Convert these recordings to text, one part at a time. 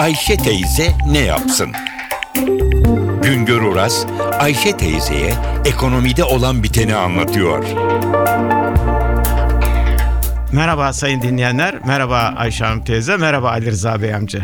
Ayşe teyze ne yapsın? Güngör Oras, Ayşe teyzeye ekonomide olan biteni anlatıyor. Merhaba sayın dinleyenler, merhaba Ayşe Hanım teyze, merhaba Ali Rıza Bey amca.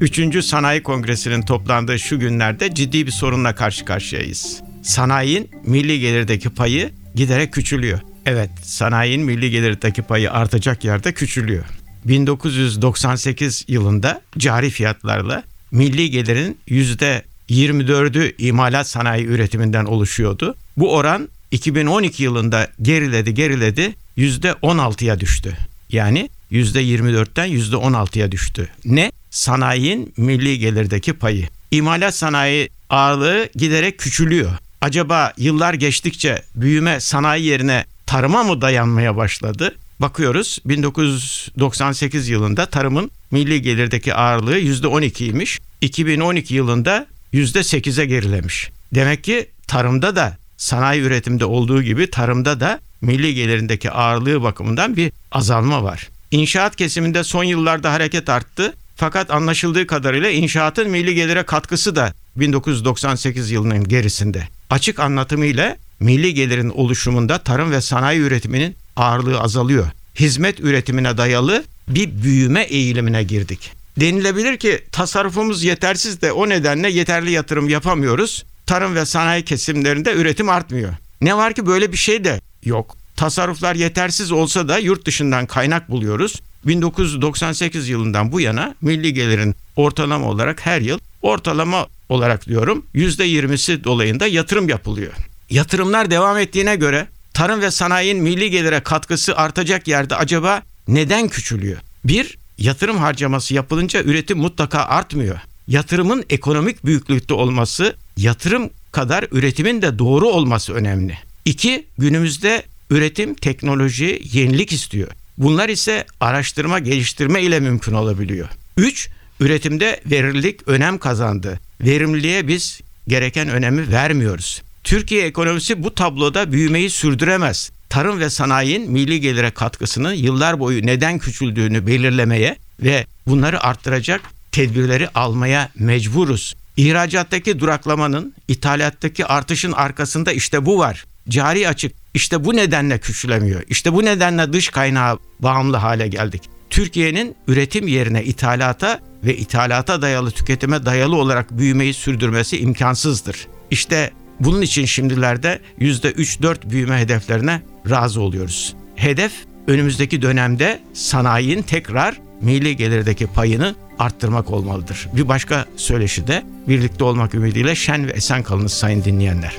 Üçüncü Sanayi Kongresi'nin toplandığı şu günlerde ciddi bir sorunla karşı karşıyayız. Sanayinin milli gelirdeki payı giderek küçülüyor. Evet, sanayinin milli gelirdeki payı artacak yerde küçülüyor. 1998 yılında cari fiyatlarla milli gelirin %24'ü imalat sanayi üretiminden oluşuyordu. Bu oran 2012 yılında geriledi geriledi %16'ya düştü. Yani %24'ten %16'ya düştü. Ne? Sanayinin milli gelirdeki payı. İmalat sanayi ağırlığı giderek küçülüyor. Acaba yıllar geçtikçe büyüme sanayi yerine tarıma mı dayanmaya başladı? Bakıyoruz 1998 yılında tarımın milli gelirdeki ağırlığı %12'ymiş. 2012 yılında %8'e gerilemiş. Demek ki tarımda da sanayi üretimde olduğu gibi tarımda da milli gelirindeki ağırlığı bakımından bir azalma var. İnşaat kesiminde son yıllarda hareket arttı. Fakat anlaşıldığı kadarıyla inşaatın milli gelire katkısı da 1998 yılının gerisinde. Açık anlatımıyla milli gelirin oluşumunda tarım ve sanayi üretiminin ağırlığı azalıyor. Hizmet üretimine dayalı bir büyüme eğilimine girdik. Denilebilir ki tasarrufumuz yetersiz de o nedenle yeterli yatırım yapamıyoruz. Tarım ve sanayi kesimlerinde üretim artmıyor. Ne var ki böyle bir şey de yok. Tasarruflar yetersiz olsa da yurt dışından kaynak buluyoruz. 1998 yılından bu yana milli gelirin ortalama olarak her yıl ortalama olarak diyorum %20'si dolayında yatırım yapılıyor. Yatırımlar devam ettiğine göre tarım ve sanayinin milli gelire katkısı artacak yerde acaba neden küçülüyor? Bir, yatırım harcaması yapılınca üretim mutlaka artmıyor. Yatırımın ekonomik büyüklükte olması, yatırım kadar üretimin de doğru olması önemli. İki, günümüzde üretim, teknoloji, yenilik istiyor. Bunlar ise araştırma, geliştirme ile mümkün olabiliyor. Üç, üretimde verimlilik önem kazandı. Verimliliğe biz gereken önemi vermiyoruz. Türkiye ekonomisi bu tabloda büyümeyi sürdüremez. Tarım ve sanayinin milli gelire katkısının yıllar boyu neden küçüldüğünü belirlemeye ve bunları arttıracak tedbirleri almaya mecburuz. İhracattaki duraklamanın, ithalattaki artışın arkasında işte bu var. Cari açık işte bu nedenle küçülemiyor. İşte bu nedenle dış kaynağa bağımlı hale geldik. Türkiye'nin üretim yerine ithalata ve ithalata dayalı tüketime dayalı olarak büyümeyi sürdürmesi imkansızdır. İşte bunun için şimdilerde %3-4 büyüme hedeflerine razı oluyoruz. Hedef önümüzdeki dönemde sanayinin tekrar milli gelirdeki payını arttırmak olmalıdır. Bir başka söyleşi de birlikte olmak ümidiyle şen ve esen kalınız sayın dinleyenler.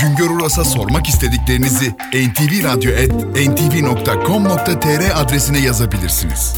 Güngör Uras'a sormak istediklerinizi ntvradio.com.tr adresine yazabilirsiniz.